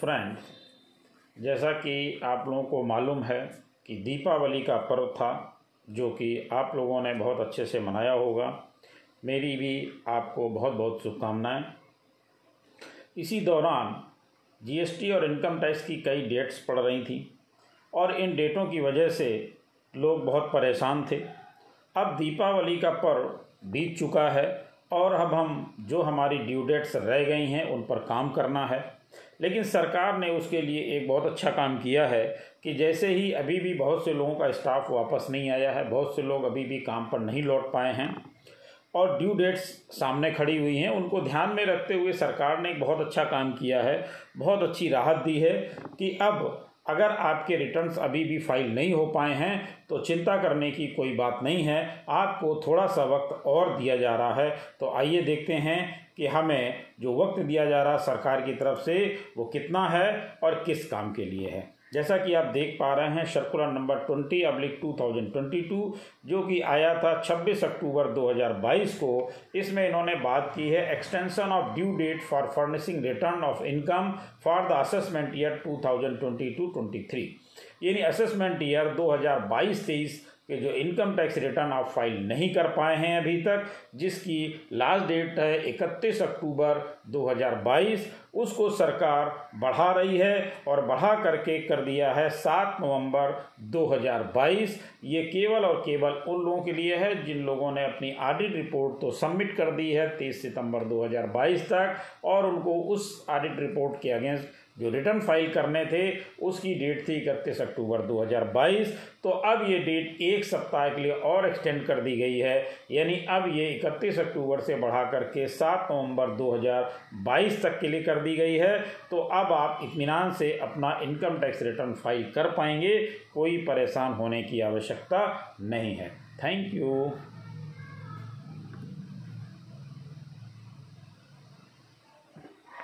Friend जैसा कि आप लोगों को मालूम है कि दीपावली का पर्व था, जो कि आप लोगों ने बहुत अच्छे से मनाया होगा। मेरी भी आपको बहुत बहुत शुभकामनाएँ। इसी दौरान जीएसटी और इनकम टैक्स की कई डेट्स पड़ रही थी और इन डेटों की वजह से लोग बहुत परेशान थे। अब दीपावली का पर्व बीत चुका है और अब हम जो हमारी ड्यू डेट्स रह गई हैं, उन पर काम करना है। लेकिन सरकार ने उसके लिए एक बहुत अच्छा काम किया है कि जैसे ही अभी भी बहुत से लोगों का स्टाफ वापस नहीं आया है, बहुत से लोग अभी भी काम पर नहीं लौट पाए हैं और ड्यू डेट्स सामने खड़ी हुई हैं, उनको ध्यान में रखते हुए सरकार ने एक बहुत अच्छा काम किया है, बहुत अच्छी राहत दी है कि अब अगर आपके रिटर्न्स अभी भी फ़ाइल नहीं हो पाए हैं तो चिंता करने की कोई बात नहीं है। आपको थोड़ा सा वक्त और दिया जा रहा है। तो आइए देखते हैं कि हमें जो वक्त दिया जा रहा सरकार की तरफ़ से, वो कितना है और किस काम के लिए है। जैसा कि आप देख पा रहे हैं circular number twenty oblique two thousand twenty two जो कि आया था छब्बीस अक्टूबर दो हज़ार बाईस को। इसमें इन्होंने बात की है extension of due date for furnishing return of income for the assessment year two thousand twenty two twenty three यानी असेसमेंट ईयर दो हज़ार बाईस तेईस कि जो इनकम टैक्स रिटर्न आप फ़ाइल नहीं कर पाए हैं अभी तक, जिसकी लास्ट डेट है इकतीस अक्टूबर 2022 उसको सरकार बढ़ा रही है और बढ़ा करके कर दिया है सात नवंबर 2022 ये केवल और केवल उन लोगों के लिए है जिन लोगों ने अपनी ऑडिट रिपोर्ट तो सबमिट कर दी है तेईस सितंबर 2022 तक, और उनको उस ऑडिट रिपोर्ट के अगेंस्ट जो रिटर्न फ़ाइल करने थे, उसकी डेट थी इकतीस अक्टूबर 2022 तो अब ये डेट एक सप्ताह के लिए और एक्सटेंड कर दी गई है। यानी अब ये इकतीस अक्टूबर से बढ़ा करके सात नवंबर 2022 तक के लिए कर दी गई है। तो अब आप इतमान से अपना इनकम टैक्स रिटर्न फ़ाइल कर पाएँगे। कोई परेशान होने की आवश्यकता नहीं है। Thank you